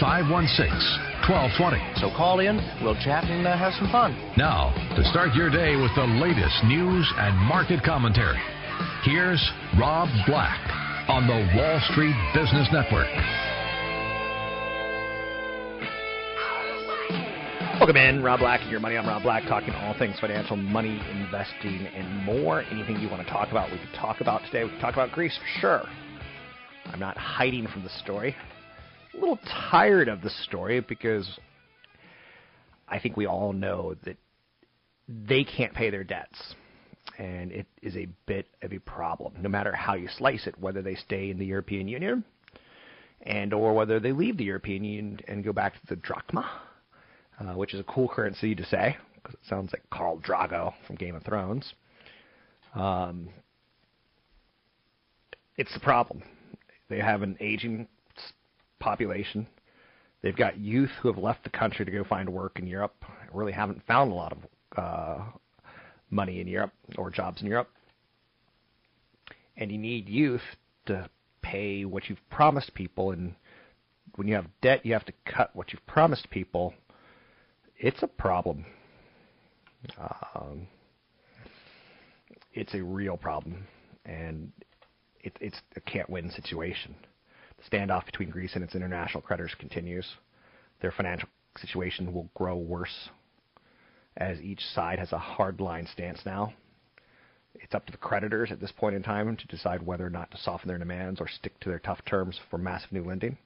516 1220. So call in, we'll chat and uh, have some fun. Now, to start your day with the latest news and market commentary, here's Rob Black on the Wall Street Business Network. Welcome in, Rob Black and your money. I'm Rob Black, talking all things financial, money, investing, and more. Anything you want to talk about, we can talk about today. We can talk about Greece for sure. I'm not hiding from the story a little tired of the story because I think we all know that they can't pay their debts. And it is a bit of a problem, no matter how you slice it, whether they stay in the European Union and or whether they leave the European Union and go back to the drachma, uh, which is a cool currency to say because it sounds like Khal Drogo from Game of Thrones. Um, it's the problem. They have an aging population. They've got youth who have left the country to go find work in Europe. Really haven't found a lot of uh, money in Europe or jobs in Europe. And you need youth to pay what you've promised people. And when you have debt, you have to cut what you've promised people. It's a problem. Um, it's a real problem, and it, it's a can't-win situation standoff between Greece and its international creditors continues. Their financial situation will grow worse as each side has a hard line stance now. It's up to the creditors at this point in time to decide whether or not to soften their demands or stick to their tough terms for massive new lending.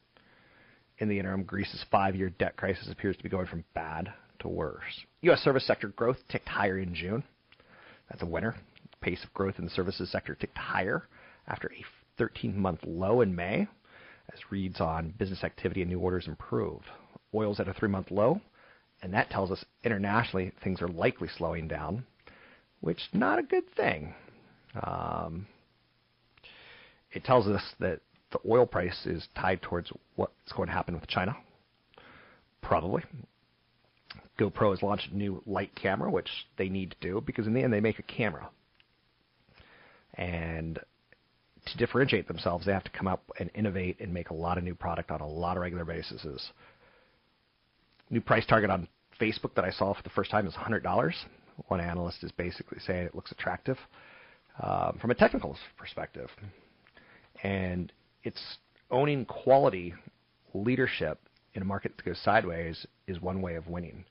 In the interim, Greece's five year debt crisis appears to be going from bad to worse. U.S. service sector growth ticked higher in June. That's a winner. pace of growth in the services sector ticked higher after a 13 month low in May as reads on business activity and new orders improve. Oil's at a three month low, and that tells us internationally things are likely slowing down, which is not a good thing. Um, it tells us that the oil price is tied towards what's going to happen with China. Probably. GoPro has launched a new light camera, which they need to do because in the end they make a camera. And to differentiate themselves, they have to come up and innovate and make a lot of new product on a lot of regular basis. New price target on Facebook that I saw for the first time is $100. One analyst is basically saying it looks attractive um, from a technical perspective. And it's owning quality leadership in a market that goes sideways is one way of winning.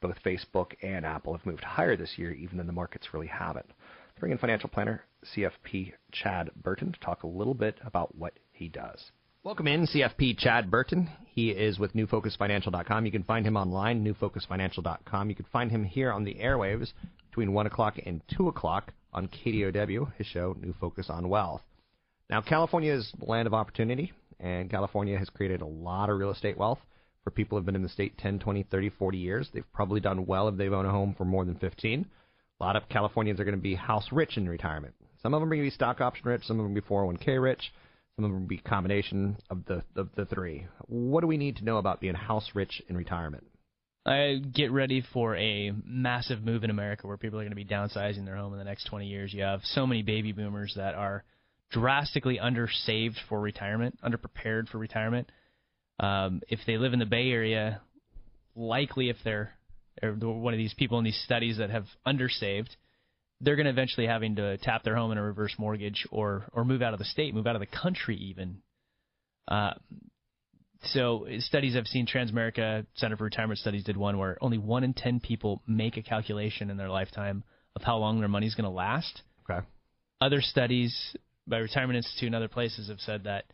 Both Facebook and Apple have moved higher this year, even though the markets really haven't. Bring in financial planner CFP Chad Burton to talk a little bit about what he does. Welcome in, CFP Chad Burton. He is with NewFocusFinancial.com. You can find him online, NewFocusFinancial.com. You can find him here on the airwaves between 1 o'clock and 2 o'clock on KDOW, his show, New Focus on Wealth. Now, California is the land of opportunity, and California has created a lot of real estate wealth for people who have been in the state 10, 20, 30, 40 years. They've probably done well if they've owned a home for more than 15. A lot of Californians are going to be house rich in retirement. Some of them are going to be stock option rich, some of them be 401k rich, some of them be combination of the of the three. What do we need to know about being house rich in retirement? I get ready for a massive move in America where people are going to be downsizing their home in the next 20 years. You have so many baby boomers that are drastically undersaved for retirement, underprepared for retirement. Um, if they live in the Bay Area, likely if they're or one of these people in these studies that have undersaved, they're going to eventually having to tap their home in a reverse mortgage or or move out of the state, move out of the country even. Uh, so studies I've seen, Transamerica Center for Retirement Studies did one where only one in ten people make a calculation in their lifetime of how long their money's going to last. Okay. Other studies by Retirement Institute and other places have said that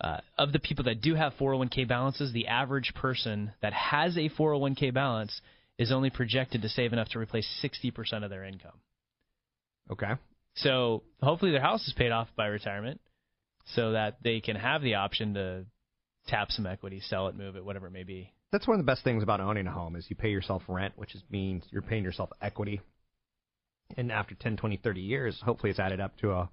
uh, of the people that do have 401k balances, the average person that has a 401k balance is only projected to save enough to replace 60% of their income. Okay. So hopefully their house is paid off by retirement so that they can have the option to tap some equity, sell it, move it, whatever it may be. That's one of the best things about owning a home is you pay yourself rent, which is means you're paying yourself equity. And after 10, 20, 30 years, hopefully it's added up to a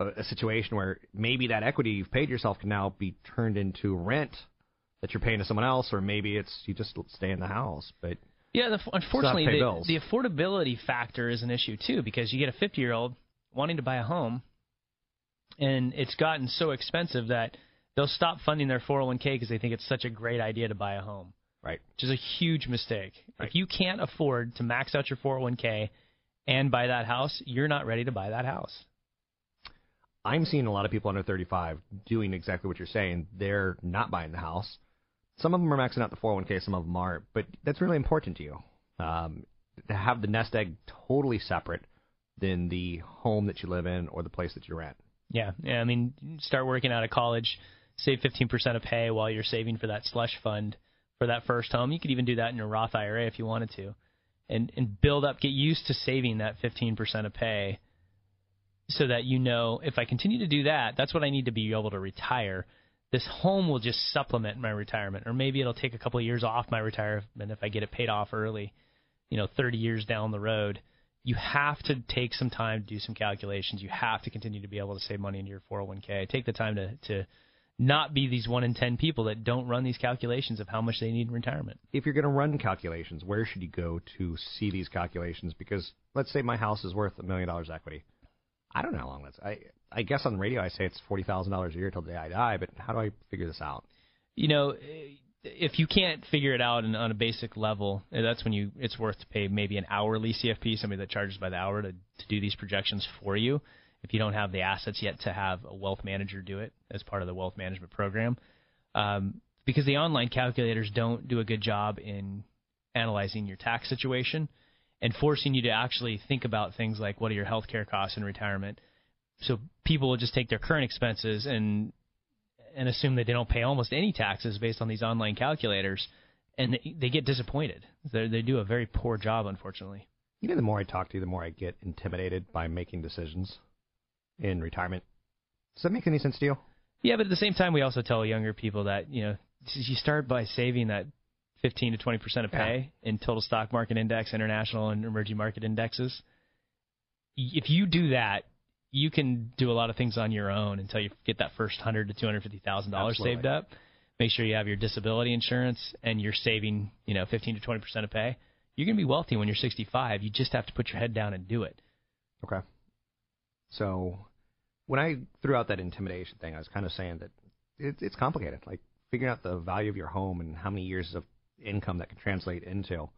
a, a situation where maybe that equity you've paid yourself can now be turned into rent that you're paying to someone else, or maybe it's you just stay in the house. But yeah, the, unfortunately, the, the affordability factor is an issue too because you get a 50 year old wanting to buy a home, and it's gotten so expensive that they'll stop funding their 401k because they think it's such a great idea to buy a home. Right. Which is a huge mistake. Right. If you can't afford to max out your 401k and buy that house, you're not ready to buy that house. I'm seeing a lot of people under 35 doing exactly what you're saying. They're not buying the house. Some of them are maxing out the 401k, some of them aren't. But that's really important to you. Um, to have the nest egg totally separate than the home that you live in or the place that you rent. Yeah, yeah. I mean, start working out of college, save 15% of pay while you're saving for that slush fund for that first home. You could even do that in your Roth IRA if you wanted to, and and build up, get used to saving that 15% of pay, so that you know if I continue to do that, that's what I need to be able to retire. This home will just supplement my retirement, or maybe it'll take a couple of years off my retirement if I get it paid off early, you know, 30 years down the road you have to take some time to do some calculations. You have to continue to be able to save money into your 401k. Take the time to to not be these one in ten people that don't run these calculations of how much they need in retirement. If you're going to run calculations, where should you go to see these calculations? Because let's say my house is worth a million dollars equity. I don't know how long that's. I I guess on the radio I say it's forty thousand dollars a year till the day I die. But how do I figure this out? You know, if you can't figure it out on a basic level, that's when you it's worth to pay maybe an hourly CFP, somebody that charges by the hour to to do these projections for you. If you don't have the assets yet to have a wealth manager do it as part of the wealth management program, um, because the online calculators don't do a good job in analyzing your tax situation and forcing you to actually think about things like what are your health care costs in retirement. So people will just take their current expenses and and assume that they don't pay almost any taxes based on these online calculators, and they, they get disappointed. They they do a very poor job, unfortunately. You know, the more I talk to you, the more I get intimidated by making decisions in retirement. Does that make any sense to you? Yeah, but at the same time, we also tell younger people that you know you start by saving that 15 to 20 percent of pay yeah. in total stock market index, international and emerging market indexes. If you do that, you can do a lot of things on your own until you get that first hundred to two hundred fifty thousand dollars saved up. Make sure you have your disability insurance and you're saving, you know, fifteen to twenty percent of pay. You're going to be wealthy when you're 65. You just have to put your head down and do it. Okay. So when I threw out that intimidation thing, I was kind of saying that it, it's complicated. Like figuring out the value of your home and how many years of income that can translate into.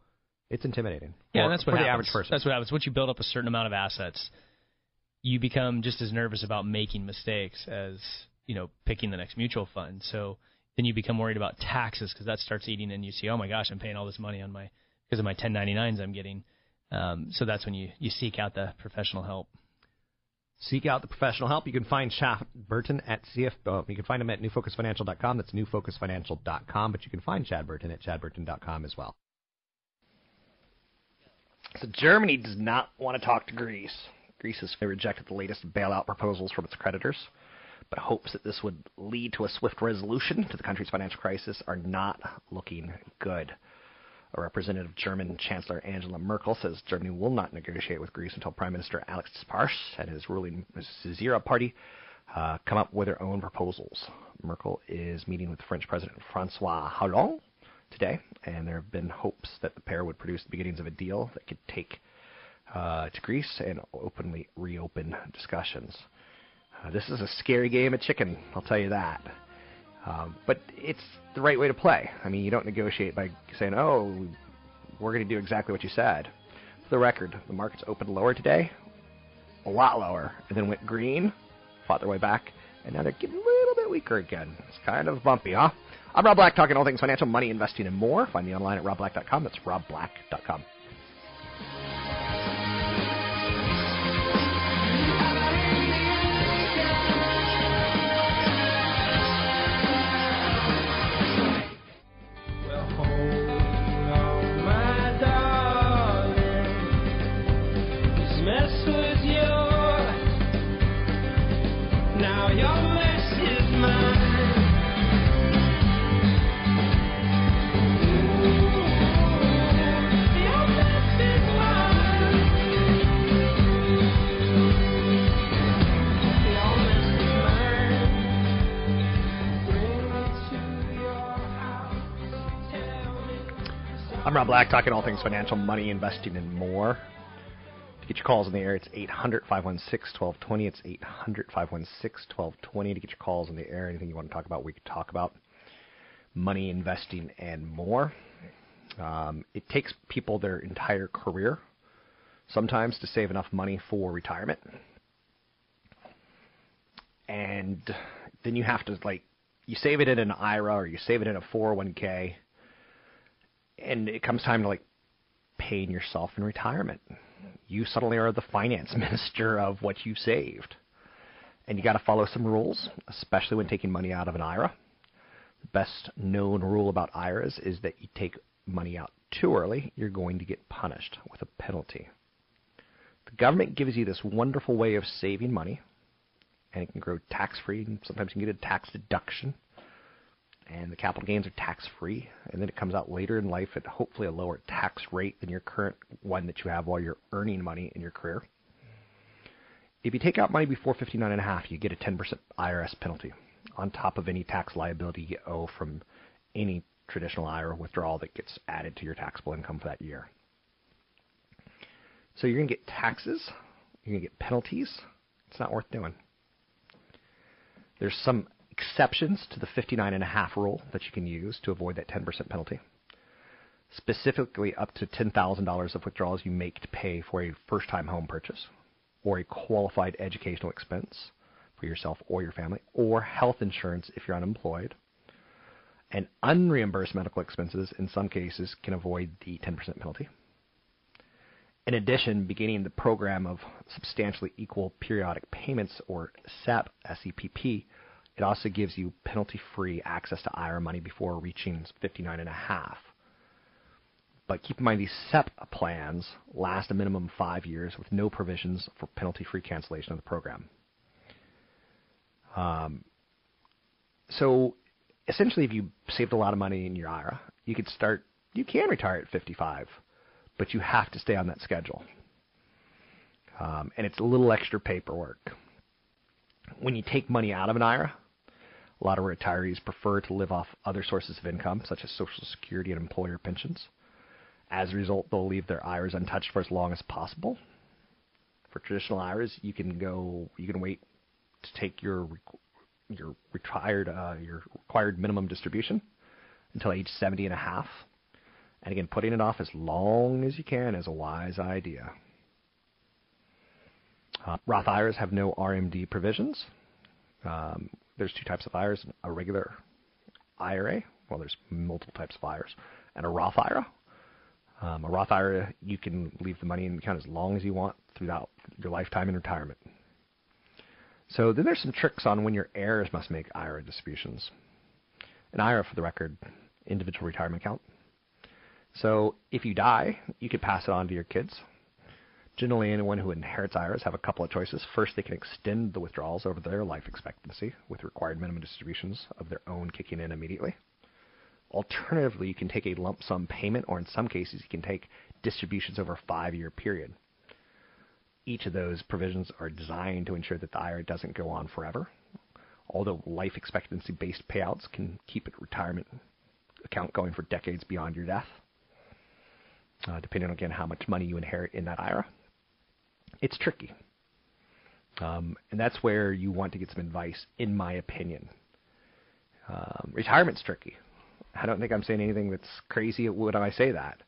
It's intimidating. Yeah, for, that's what for happens. the average person. That's what happens. Once you build up a certain amount of assets, you become just as nervous about making mistakes as you know picking the next mutual fund. So then you become worried about taxes because that starts eating, and you see, oh my gosh, I'm paying all this money on my because of my 1099s I'm getting. Um, so that's when you you seek out the professional help. Seek out the professional help. You can find Chad Burton at CF. Oh, you can find him at newfocusfinancial.com. That's newfocusfinancial.com. But you can find Chad Burton at chadburton.com as well. So Germany does not want to talk to Greece. Greece has rejected the latest bailout proposals from its creditors, but hopes that this would lead to a swift resolution to the country's financial crisis are not looking good. A representative German Chancellor Angela Merkel says Germany will not negotiate with Greece until Prime Minister Alex Tsipras and his ruling Syriza party uh, come up with their own proposals. Merkel is meeting with French President Francois Hollande today, and there have been hopes that the pair would produce the beginnings of a deal that could take uh, to Greece and openly reopen discussions. Uh, this is a scary game of chicken, I'll tell you that. Um, but it's the right way to play. I mean, you don't negotiate by saying, "Oh, we're going to do exactly what you said." For the record, the markets opened lower today, a lot lower, and then went green, fought their way back, and now they're getting a little bit weaker again. It's kind of bumpy, huh? I'm Rob Black, talking all things financial, money, investing, and more. Find me online at robblack.com. That's robblack.com. Rob Black, talking all things financial, money, investing, and more. To get your calls in the air, it's 800 516 1220. It's 800 516 1220 to get your calls in the air. Anything you want to talk about, we can talk about. Money, investing, and more. Um, it takes people their entire career sometimes to save enough money for retirement. And then you have to, like, you save it in an IRA or you save it in a 401k and it comes time to like paying yourself in retirement. You suddenly are the finance minister of what you saved. And you got to follow some rules, especially when taking money out of an IRA. The best known rule about IRAs is that you take money out too early, you're going to get punished with a penalty. The government gives you this wonderful way of saving money, and it can grow tax free, and sometimes you can get a tax deduction and the capital gains are tax free, and then it comes out later in life at hopefully a lower tax rate than your current one that you have while you're earning money in your career. If you take out money before 59 and a half, you get a 10% IRS penalty on top of any tax liability you owe from any traditional IRA withdrawal that gets added to your taxable income for that year. So you're going to get taxes, you're going to get penalties. It's not worth doing. There's some exceptions to the 59.5 rule that you can use to avoid that 10% penalty. Specifically, up to $10,000 of withdrawals you make to pay for a first time home purchase, or a qualified educational expense for yourself or your family, or health insurance if you're unemployed. And unreimbursed medical expenses, in some cases, can avoid the 10% penalty. In addition, beginning the program of substantially equal periodic payments, or SEP, SEPP, it also gives you penalty-free access to IRA money before reaching 59 and a half. But keep in mind these SEP plans last a minimum of five years with no provisions for penalty-free cancellation of the program. Um, so essentially, if you saved a lot of money in your IRA, you could start. You can retire at 55, but you have to stay on that schedule, um, and it's a little extra paperwork. When you take money out of an IRA, a lot of retirees prefer to live off other sources of income, such as Social Security and employer pensions. As a result, they'll leave their IRAs untouched for as long as possible. For traditional IRAs, you can go, you can wait to take your your retired uh, your required minimum distribution until age 70 and a half. And again, putting it off as long as you can is a wise idea. Uh, Roth IRAs have no RMD provisions. Um, there's two types of IRAs: a regular IRA. Well, there's multiple types of IRAs, and a Roth IRA. Um, a Roth IRA, you can leave the money in the account as long as you want throughout your lifetime in retirement. So then there's some tricks on when your heirs must make IRA distributions. An IRA, for the record, individual retirement account. So if you die, you could pass it on to your kids Generally, anyone who inherits IRAs have a couple of choices. First, they can extend the withdrawals over their life expectancy with required minimum distributions of their own kicking in immediately. Alternatively, you can take a lump sum payment, or in some cases, you can take distributions over a five year period. Each of those provisions are designed to ensure that the IRA doesn't go on forever, although life expectancy based payouts can keep a retirement account going for decades beyond your death, uh, depending on again how much money you inherit in that IRA it's tricky. Um, and that's where you want to get some advice, in my opinion. Um, retirement's tricky. I don't think I'm saying anything that's crazy when I say that.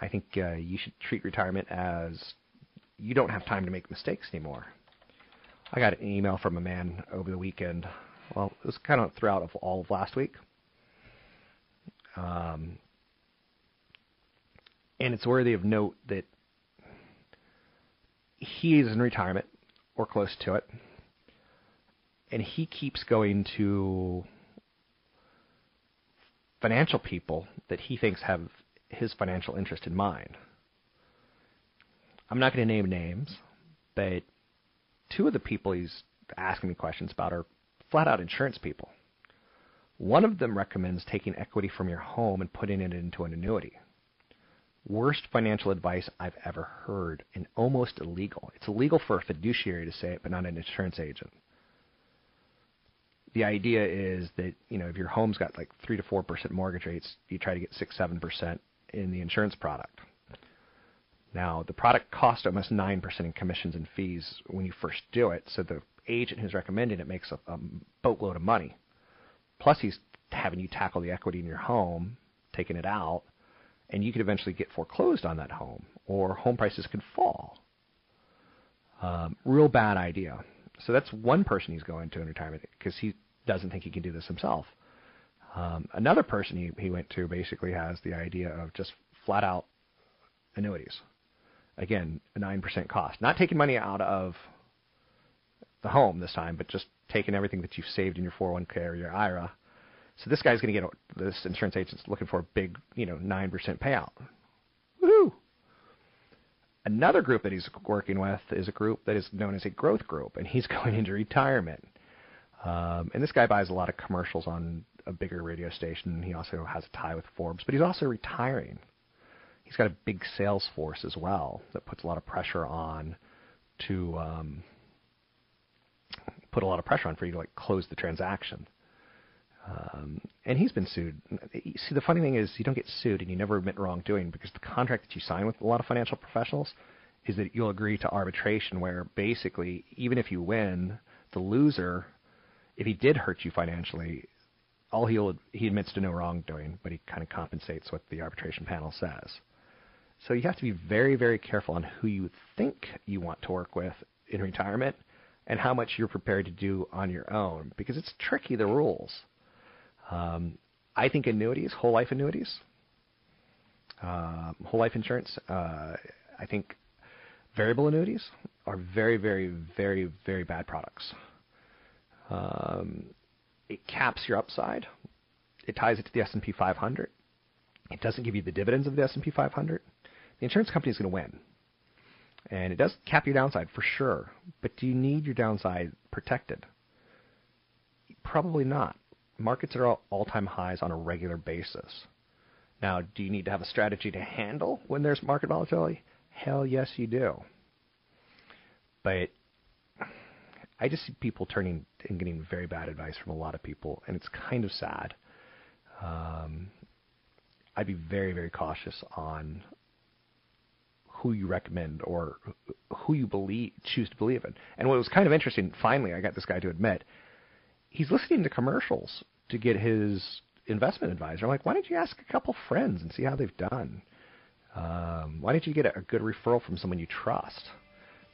I think uh, you should treat retirement as you don't have time to make mistakes anymore. I got an email from a man over the weekend. Well, it was kind of throughout of all of last week. Um, and it's worthy of note that he is in retirement or close to it, and he keeps going to financial people that he thinks have his financial interest in mind. I'm not going to name names, but two of the people he's asking me questions about are flat out insurance people. One of them recommends taking equity from your home and putting it into an annuity. Worst financial advice I've ever heard and almost illegal. It's illegal for a fiduciary to say it, but not an insurance agent. The idea is that, you know, if your home's got like 3 to 4% mortgage rates, you try to get 6 7% in the insurance product. Now, the product costs almost 9% in commissions and fees when you first do it, so the agent who's recommending it makes a, a boatload of money. Plus, he's having you tackle the equity in your home, taking it out, and you could eventually get foreclosed on that home, or home prices could fall. Um, real bad idea. So that's one person he's going to in retirement because he doesn't think he can do this himself. Um, another person he, he went to basically has the idea of just flat out annuities. Again, a 9% cost. Not taking money out of the home this time, but just taking everything that you've saved in your 401k or your IRA. So this guy's going to get a, this insurance agent's looking for a big, you know, 9% payout. Woohoo! Another group that he's working with is a group that is known as a growth group, and he's going into retirement. Um, and this guy buys a lot of commercials on a bigger radio station. He also has a tie with Forbes, but he's also retiring. He's got a big sales force as well that puts a lot of pressure on to um, put a lot of pressure on for you to like close the transaction. Um, and he's been sued. See, the funny thing is, you don't get sued and you never admit wrongdoing because the contract that you sign with a lot of financial professionals is that you'll agree to arbitration, where basically, even if you win, the loser, if he did hurt you financially, all he'll he admits to no wrongdoing, but he kind of compensates what the arbitration panel says. So you have to be very, very careful on who you think you want to work with in retirement and how much you're prepared to do on your own because it's tricky the rules. Um, I think annuities, whole life annuities, uh, whole life insurance. Uh, I think variable annuities are very, very, very, very bad products. Um, it caps your upside. It ties it to the S&P 500. It doesn't give you the dividends of the S&P 500. The insurance company is going to win. And it does cap your downside for sure, but do you need your downside protected? Probably not markets are all time highs on a regular basis. Now, do you need to have a strategy to handle when there's market volatility? Hell yes, you do. But I just see people turning and getting very bad advice from a lot of people, and it's kind of sad. Um, I'd be very, very cautious on who you recommend or who you believe choose to believe in. And what was kind of interesting, finally, I got this guy to admit he's listening to commercials to get his investment advisor. I'm like, why don't you ask a couple friends and see how they've done? Um, why don't you get a, good referral from someone you trust?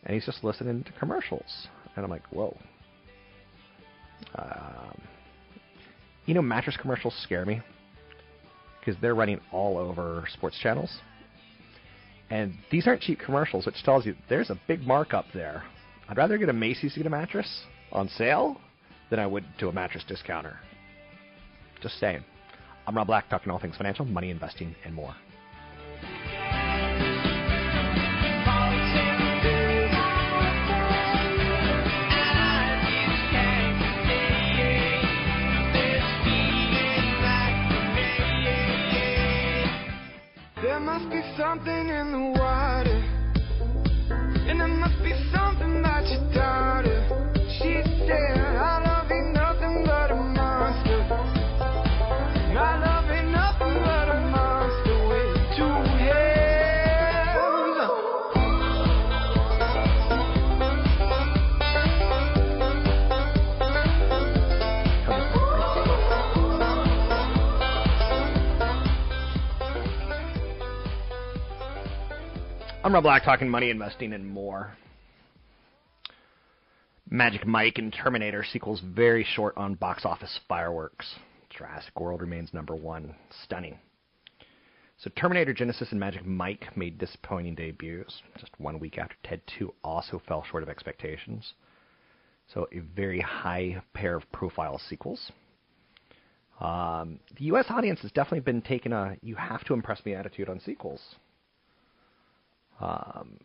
And he's just listening to commercials. And I'm like, whoa. Um, you know, mattress commercials scare me because they're running all over sports channels. And these aren't cheap commercials, which tells you there's a big markup there. I'd rather get a Macy's to get a mattress on sale than I would to a mattress discounter. Just saying. I'm Rob Black, talking all things financial, money, investing, and more. There must be something in the water, I'm Black, talking money, investing, and more. Magic Mike and Terminator sequels very short on box office fireworks. Jurassic World remains number one. Stunning. So Terminator Genisys and Magic Mike made disappointing debuts just one week after Ted 2 also fell short of expectations. So a very high pair of profile sequels. Um, the U.S. audience has definitely been taking a "you have to impress me" attitude on sequels. Um,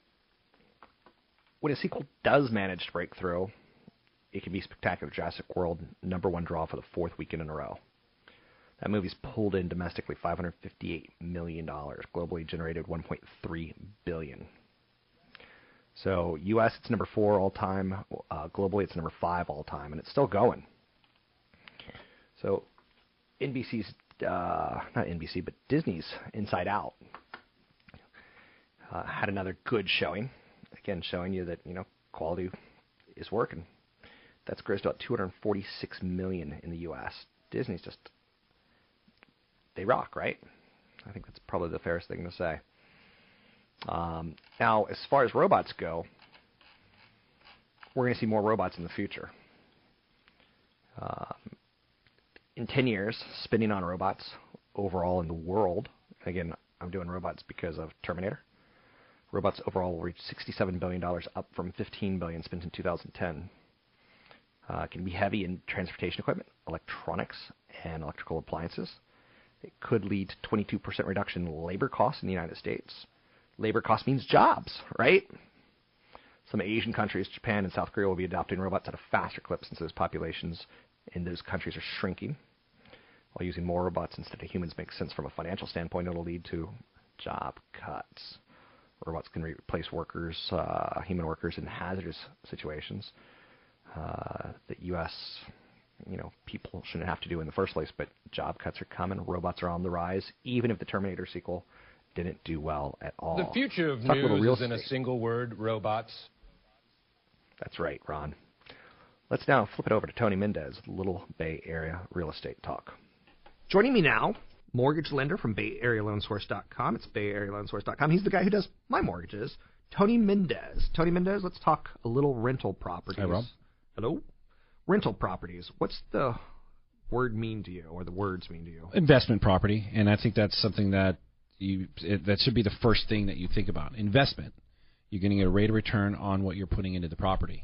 when a sequel does manage to break through, it can be spectacular. Jurassic World number one draw for the fourth weekend in a row. That movie's pulled in domestically 558 million dollars. Globally generated 1.3 billion. So U.S. it's number four all time. Uh, globally it's number five all time, and it's still going. So NBC's uh, not NBC, but Disney's Inside Out uh, had another good showing. Again, showing you that you know quality is working. That's grossed about 246 million in the U.S. Disney's just they rock, right? I think that's probably the fairest thing to say. Um, now, as far as robots go, we're going to see more robots in the future. Um, in 10 years, spending on robots overall in the world, again, I'm doing robots because of Terminator. Robots overall will reach $67 billion, up from 15 billion spent in 2010. Uh, can be heavy in transportation equipment, electronics, and electrical appliances. It could lead to 22% reduction in labor costs in the United States. Labor cost means jobs, right? Some Asian countries, Japan and South Korea, will be adopting robots at a faster clip since those populations in those countries are shrinking. While using more robots instead of humans makes sense from a financial standpoint, it'll lead to job cuts. Robots can replace workers, uh, human workers, in hazardous situations uh, that U.S. you know people shouldn't have to do in the first place. But job cuts are coming. Robots are on the rise. Even if the Terminator sequel didn't do well at all. The future of Talk a little real news is in a single word: robots. That's right, Ron. Let's now flip it over to Tony Mendez, Little Bay Area Real Estate Talk. Joining me now, mortgage lender from Bay Area BayAreaLoanSource.com. It's BayAreaLoanSource.com. He's the guy who does my mortgages. Tony Mendez. Tony Mendez, let's talk a little rental properties. Hi, Rob. Hello? Rental properties. What's the word mean to you, or the words mean to you? investment property, and I think that's something that you it, that should be the first thing that you think about. Investment. You're going to get a rate of return on what you're putting into the property.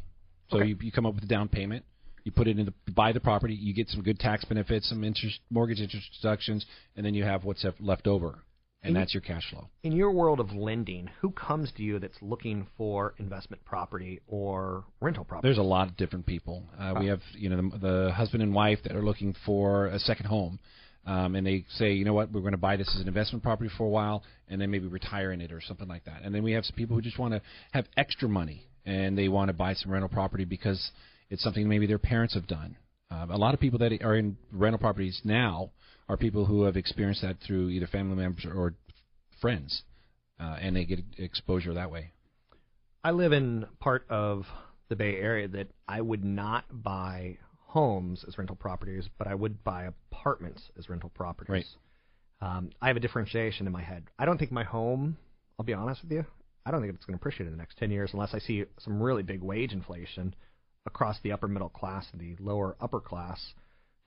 So Okay. you, you come up with a down payment. You put it in the buy the property. You get some good tax benefits, some interest, mortgage interest deductions, and then you have what's left- over, and Mhm. that's your cash flow. In your world of lending, who comes to you that's looking for investment property or rental property? There's a lot of different people. Uh, we have you know the, the husband and wife that are looking for a second home, um, and they say, you know what, we're going to buy this as an investment property for a while, and then maybe retire in it or something like that. And then we have some people who just want to have extra money and they want to buy some rental property because it's something maybe their parents have done. Um, a lot of people that are in rental properties now are people who have experienced that through either family members or friends, uh, and they get exposure that way. I live in part of the Bay Area that I would not buy homes as rental properties, but I would buy apartments as rental properties. Right. Um, I have a differentiation in my head. I don't think my home, I'll be honest with you, I don't think it's going to appreciate in the next 10 years unless I see some really big wage inflation across the upper middle class and the lower upper class.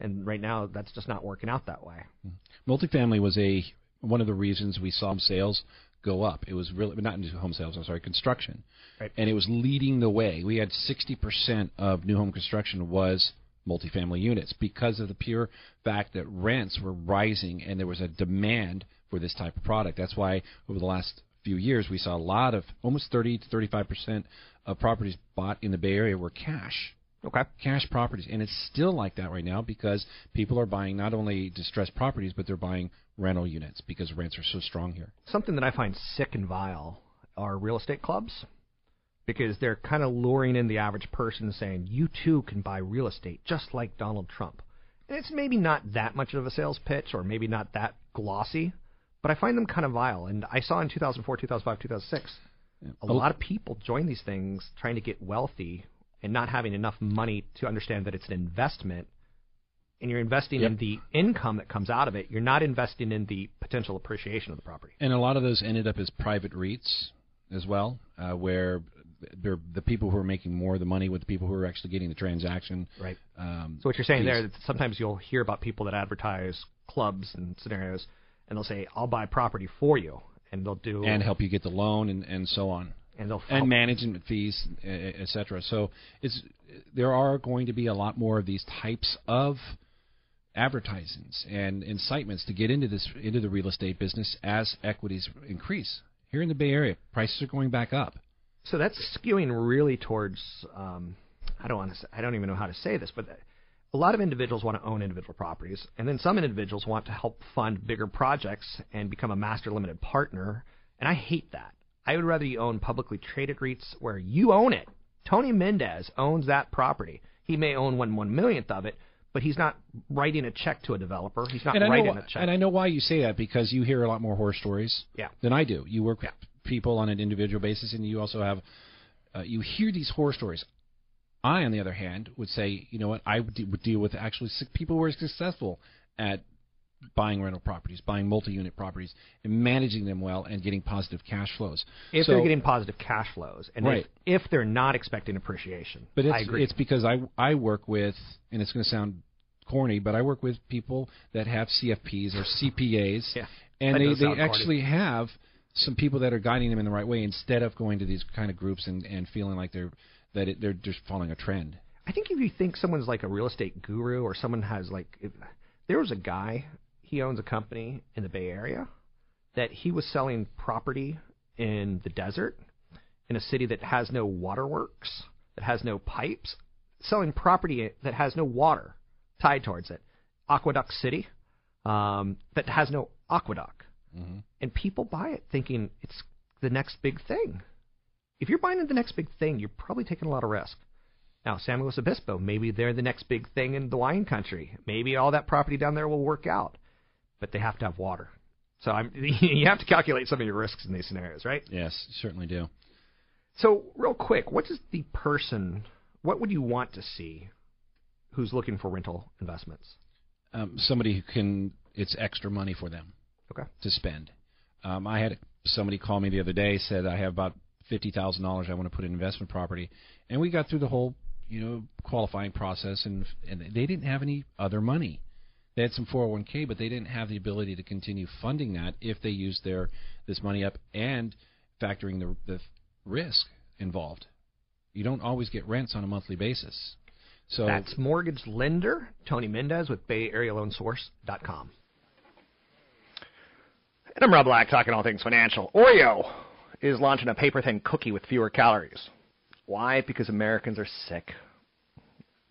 And right now, that's just not working out that way. Mm-hmm. Multifamily was a one of the reasons we saw sales go up. It was really not into home sales. I'm sorry, construction, Right. and it was leading the way. We had 60% of new home construction was multifamily units because of the pure fact that rents were rising and there was a demand for this type of product. That's why over the last few years we saw a lot of almost 30 to 35% of properties bought in the Bay Area were cash Okay. cash properties, and it's still like that right now because people are buying not only distressed properties, but they're buying rental units because rents are so strong here. something that I find sick and vile are real estate clubs because they're kind of luring in the average person saying you too can buy real estate just like Donald Trump. And it's maybe not that much of a sales pitch or maybe not that glossy, but I find them kind of vile. And I saw in 2004, 2005, 2006 a lot of people join these things trying to get wealthy and not having enough money to understand that it's an investment and you're investing in the income that comes out of it. You're not investing in the potential appreciation of the property. And a lot of those ended up as private REITs, as well, uh, where they're the people who are making more of the money with the people who are actually getting the transaction. Right. Um, So what you're saying fees. there, that sometimes you'll hear about people that advertise clubs and scenarios, and they'll say, "I'll buy property for you," and they'll do and help you get the loan and, and so on. and they'll and management fees, e- e- et cetera. So it's there are going to be a lot more of these types of advertisements and incitements to get into this into the real estate business as equities increase. Here in the Bay Area, prices are going back up. So that's skewing really towards. Um, I don't want to. I don't even know how to say this, but a lot of individuals want to own individual properties, and then some individuals want to help fund bigger projects and become a master limited partner. And I hate that. I would rather you own publicly traded REITs where you own it. Tony Mendez owns that property. He may own one one millionth of it, but he's not writing a check to a developer. He's not and writing know, a check. and I know why you say that because you hear a lot more horror stories Yeah. than I do. You work with people on an individual basis, and you also have uh, you hear these horror stories. I, on the other hand, would say, you know what, I would, de- would deal with actually people who are successful at buying rental properties, buying multi-unit properties, and managing them well and getting positive cash flows. if So- they're getting positive cash flows, and Right. if, if they're not expecting appreciation, But it's, I agree. it's because I I work with, and it's going to sound corny, but I work with people that have CFPs or CPAs, Yeah, and they they corny. actually have some people that are guiding them in the right way instead of going to these kind of groups and and feeling like they're that it, they're just following a trend. I think if you think someone's like a real estate guru or someone has like, if, there was a guy, he owns a company in the Bay Area that he was selling property in the desert in a city that has no waterworks, that has no pipes, selling property that has no water tied towards it. Aqueduct City, um, that has no aqueduct. And people buy it thinking it's the next big thing. If you're buying into the next big thing, you're probably taking a lot of risk. Now, San Luis Obispo, maybe they're the next big thing in the wine country. Maybe all that property down there will work out, but they have to have water. So I'm, you have to calculate some of your risks in these scenarios, right? Yes, certainly do. So, real quick, what does the person, what would you want to see who's looking for rental investments? Um, somebody who can, it's extra money for them. Okay. to spend. Um, I had somebody call me the other day said I have about fifty thousand dollars I want to put in investment property, and we got through the whole you know qualifying process and and they didn't have any other money. They had some 401k, but they didn't have the ability to continue funding that if they used their this money up and factoring the the risk involved. You don't always get rents on a monthly basis. So That's mortgage lender Tony Mendez with bay area BayAreaLoanSource.com. And I'm Rob Black, talking all things financial. Oreo is launching a paper thin cookie with fewer calories. Why? Because Americans are sick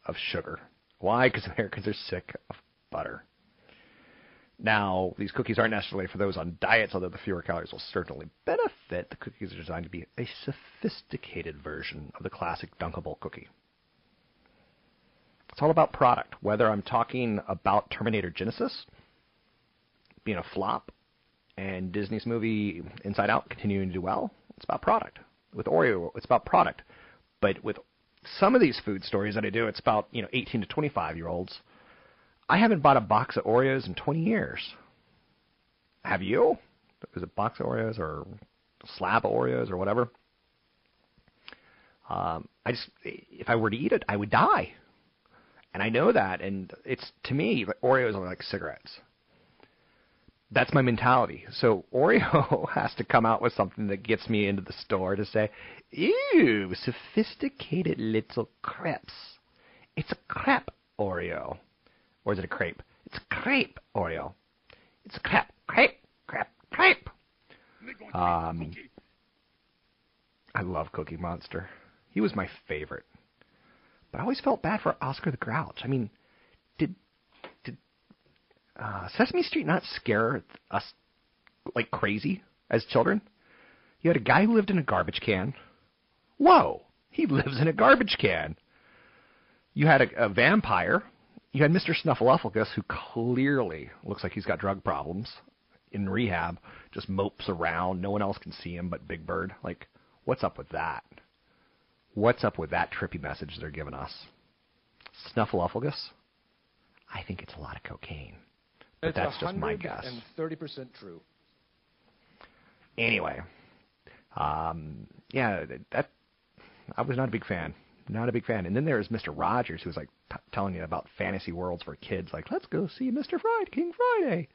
of sugar. Why? Because Americans are sick of butter. Now, these cookies aren't necessarily for those on diets, although the fewer calories will certainly benefit. The cookies are designed to be a sophisticated version of the classic dunkable cookie. It's all about product. Whether I'm talking about Terminator Genisys being a flop and Disney's movie Inside Out continuing to do well, it's about product. With Oreo, it's about product. But with some of these food stories that I do, it's about you know 18 to 25 year olds. I haven't bought a box of Oreos in 20 years. Have you? Is it box of Oreos or slab of Oreos or whatever? Um, I just, if I were to eat it, I would die and I know that. And it's to me, Oreos are like cigarettes. That's my mentality. So Oreo has to come out with something that gets me into the store to say, "Ew, sophisticated little crepes." It's a crepe Oreo, or is it a crepe? It's a crepe Oreo. It's a crepe, crepe, crepe, crepe. Um, I love Cookie Monster. He was my favorite. But I always felt bad for Oscar the Grouch. I mean, did uh, Sesame Street not scare us like crazy as children? You had a guy who lived in a garbage can. Whoa, he lives in a garbage can. You had a, a vampire. You had Mr. Snuffleupagus, who clearly looks like he's got drug problems in rehab, just mopes around. No one else can see him but Big Bird. Like, what's up with that? What's up with that trippy message they're giving us? Snuffleupagus? I think it's a lot of cocaine. But It's that's just my guess. and thirty percent true. Anyway, Um, yeah, that I was not a big fan. Not a big fan. And then there was Mr. Rogers, who was like t- telling you about fantasy worlds for kids, like let's go see Mr. Friday, King Friday,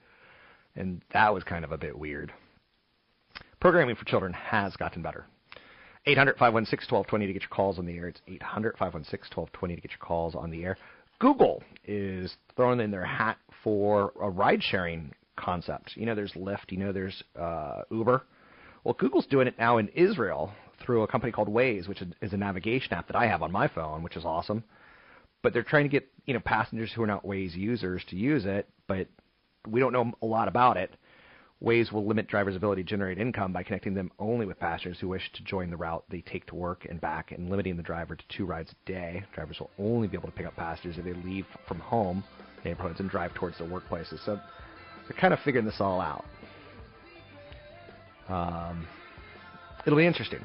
and that was kind of a bit weird. Programming for children has gotten better. 800 516 1220 to get your calls on the air. It's 800 516 1220 to get your calls on the air. Google is throwing in their hat for a ride sharing concept. You know, there's Lyft, you know, there's uh, Uber. Well, Google's doing it now in Israel through a company called Waze, which is a navigation app that I have on my phone, which is awesome. But they're trying to get you know passengers who are not Waze users to use it, but we don't know a lot about it. Waze will limit drivers' ability to generate income by connecting them only with passengers who wish to join the route they take to work and back, and limiting the driver to two rides a day. Drivers will only be able to pick up passengers if they leave from home neighborhoods and drive towards their workplaces. So they're kind of figuring this all out. Um, it'll be interesting.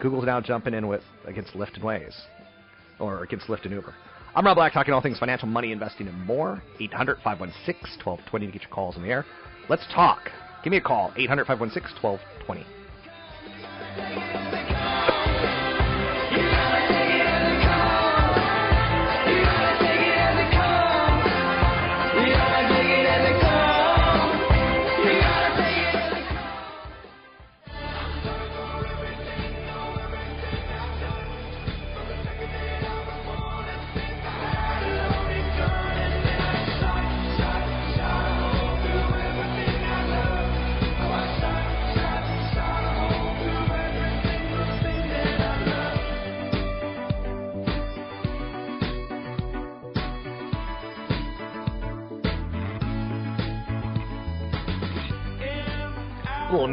Google's now jumping in with against Lyft and Waze, or against Lyft and Uber. I'm Rob Black, talking all things financial, money, investing, and more. 800 516 1220 to get your calls in the air. Let's talk. Give me a call, 800 516 1220.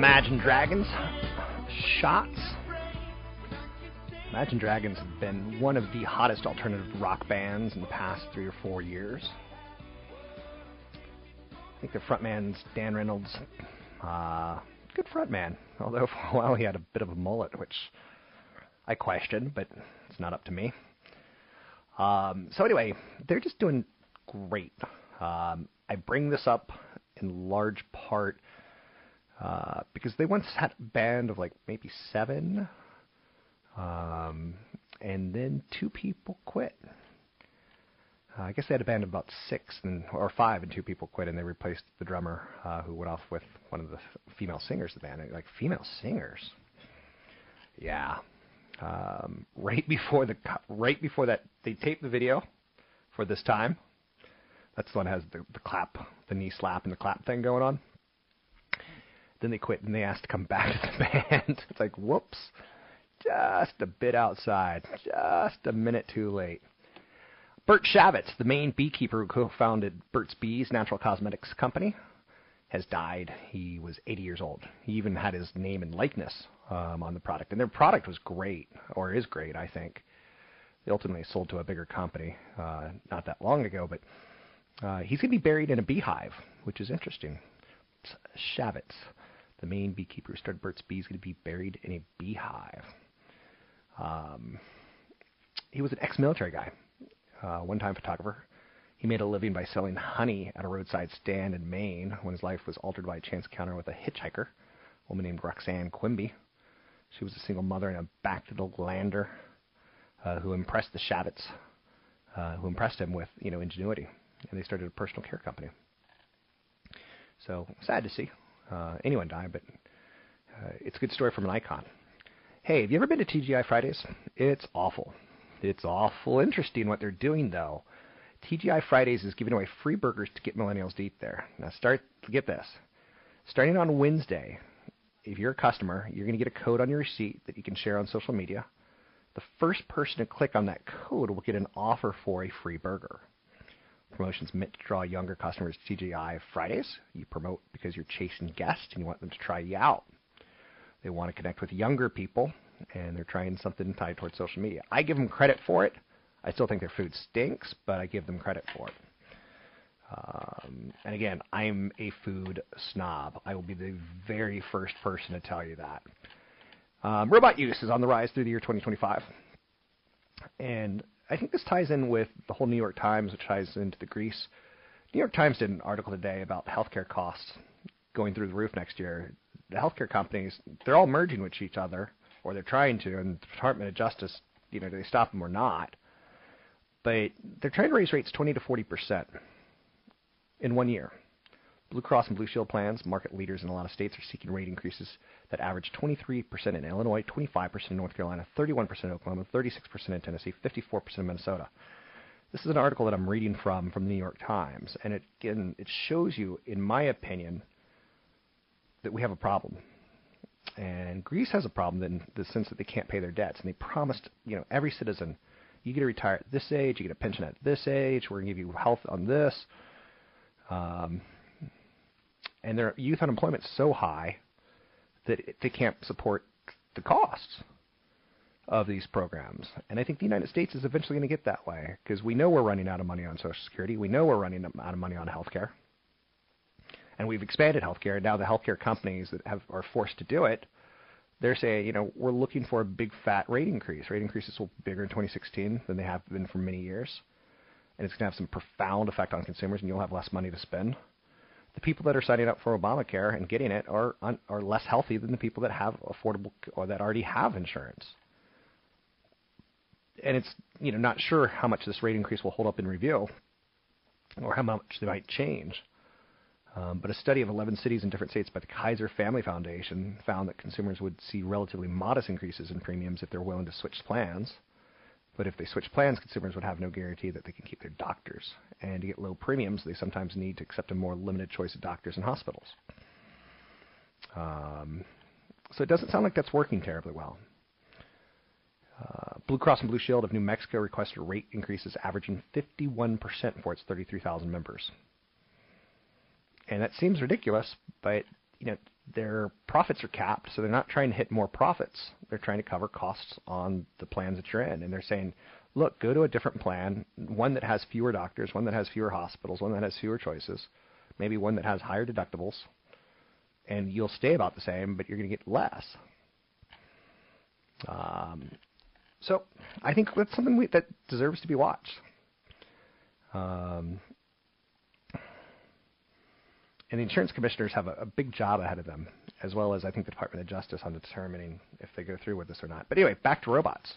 Imagine Dragons shots. Imagine Dragons have been one of the hottest alternative rock bands in the past three or four years. I think their frontman's Dan Reynolds. Uh, good frontman, although for a while he had a bit of a mullet, which I question, but it's not up to me. Um, so anyway, they're just doing great. Um, I bring this up in large part uh, because they once had a band of like maybe seven, um, and then two people quit. Uh, I guess they had a band of about six and or five, and two people quit, and they replaced the drummer, uh, who went off with one of the female singers of the band. Like female singers, yeah. Um, right before the right before that, they taped the video for this time. That's the one that has the, the clap, the knee slap, and the clap thing going on. Then they quit and they asked to come back to the band. it's like, whoops, just a bit outside, just a minute too late. Burt Shavitz, the main beekeeper who co-founded Burt's Bees Natural Cosmetics Company, has died. He was 80 years old. He even had his name and likeness um, on the product, and their product was great, or is great, I think. They ultimately sold to a bigger company uh, not that long ago, but uh, he's going to be buried in a beehive, which is interesting. Shavitz the main beekeeper who started Burt's Bees, going to be buried in a beehive. Um, he was an ex-military guy, uh, one-time photographer. He made a living by selling honey at a roadside stand in Maine when his life was altered by a chance encounter with a hitchhiker, a woman named Roxanne Quimby. She was a single mother and a back-to-the lander uh, who impressed the Shavitz, uh, who impressed him with you know ingenuity, and they started a personal care company. So sad to see uh, anyone die, but uh, it's a good story from an icon. Hey, have you ever been to TGI Fridays? It's awful. It's awful interesting what they're doing though. TGI Fridays is giving away free burgers to get millennials to eat there. Now start get this. Starting on Wednesday, if you're a customer, you're going to get a code on your receipt that you can share on social media. The first person to click on that code will get an offer for a free burger. Promotions meant to draw younger customers to TGI Fridays. You promote because you're chasing guests and you want them to try you out. They want to connect with younger people, and they're trying something tied towards social media. I give them credit for it. I still think their food stinks, but I give them credit for it. Um, and again, I'm a food snob. I will be the very first person to tell you that. Um, robot use is on the rise through the year 2025. And I think this ties in with the whole New York Times, which ties into the Greece. New York Times did an article today about healthcare costs going through the roof next year. the healthcare companies, they're all merging with each other, or they're trying to, and the Department of Justice, you know, do they stop them or not? But they're trying to raise rates 20 to 40 percent in one year. Blue Cross and Blue Shield plans, market leaders in a lot of states, are seeking rate increases that average 23% in Illinois, 25% in North Carolina, 31% in Oklahoma, 36% in Tennessee, 54% in Minnesota. This is an article that I'm reading from from the New York Times, and it again it shows you, in my opinion, that we have a problem. And Greece has a problem in the sense that they can't pay their debts, and they promised, you know, every citizen, you get to retire at this age, you get a pension at this age, we're going to give you health on this. Um, and their youth unemployment is so high that they can't support the costs of these programs. And I think the United States is eventually going to get that way because we know we're running out of money on Social Security. We know we're running out of money on health care. And we've expanded healthcare, and now the healthcare companies that have are forced to do it, they're saying, you know, we're looking for a big fat rate increase. Rate increases will be bigger in 2016 than they have been for many years, and it's going to have some profound effect on consumers, and you'll have less money to spend the people that are signing up for Obamacare and getting it are un, are less healthy than the people that have affordable or that already have insurance. And it's you know not sure how much this rate increase will hold up in review, or how much they might change. Um, but a study of 11 cities in different states by the Kaiser Family Foundation found that consumers would see relatively modest increases in premiums if they're willing to switch plans. But if they switch plans, consumers would have no guarantee that they can keep their doctors. And to get low premiums, they sometimes need to accept a more limited choice of doctors and hospitals. Um, so it doesn't sound like that's working terribly well. Uh, Blue Cross and Blue Shield of New Mexico requested rate increases averaging 51% for its 33,000 members. And that seems ridiculous, but you know their profits are capped, so they're not trying to hit more profits. They're trying to cover costs on the plans that you're in. And they're saying, look, go to a different plan, one that has fewer doctors, one that has fewer hospitals, one that has fewer choices, maybe one that has higher deductibles, and you'll stay about the same, but you're going to get less. Um, so I think that's something we, that deserves to be watched. Um, and the insurance commissioners have a, a, big job ahead of them, as well as I think the Department of Justice on determining if they go through with this or not. But anyway, back to robots.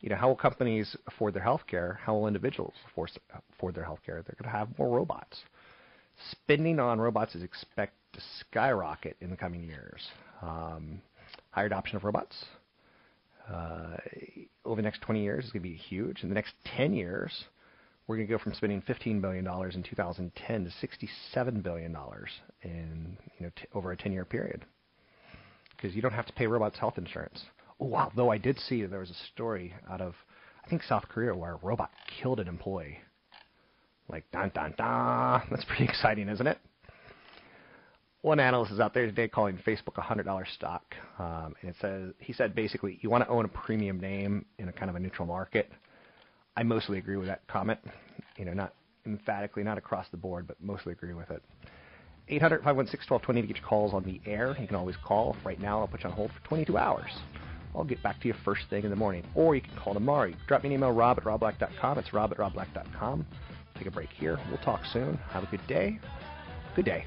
You know, how will companies afford their health care? How will individuals afford their health care? They're going to have more robots. Spending on robots is expected to skyrocket in the coming years. Um, higher adoption of robots uh, over the next 20 years is going to be huge. In the next 10 years, we're going to go from spending $15 billion in 2010 to $67 billion in you know t- over a 10-year period. Because you don't have to pay robots health insurance. Oh wow! Though I did see there was a story out of I think South Korea where a robot killed an employee. Like dun dun dun. That's pretty exciting, isn't it? One analyst is out there today calling Facebook a hundred dollar stock, um, and it says he said basically you want to own a premium name in a kind of a neutral market I mostly agree with that comment. You know, not emphatically, not across the board, but mostly agree with it. 800 516 1220 to get your calls on the air. You can always call. Right now, I'll put you on hold for 22 hours. I'll get back to you first thing in the morning. Or you can call tomorrow. You drop me an email, rob at robblack.com. It's rob at robblack.com. Take a break here. We'll talk soon. Have a good day. Good day.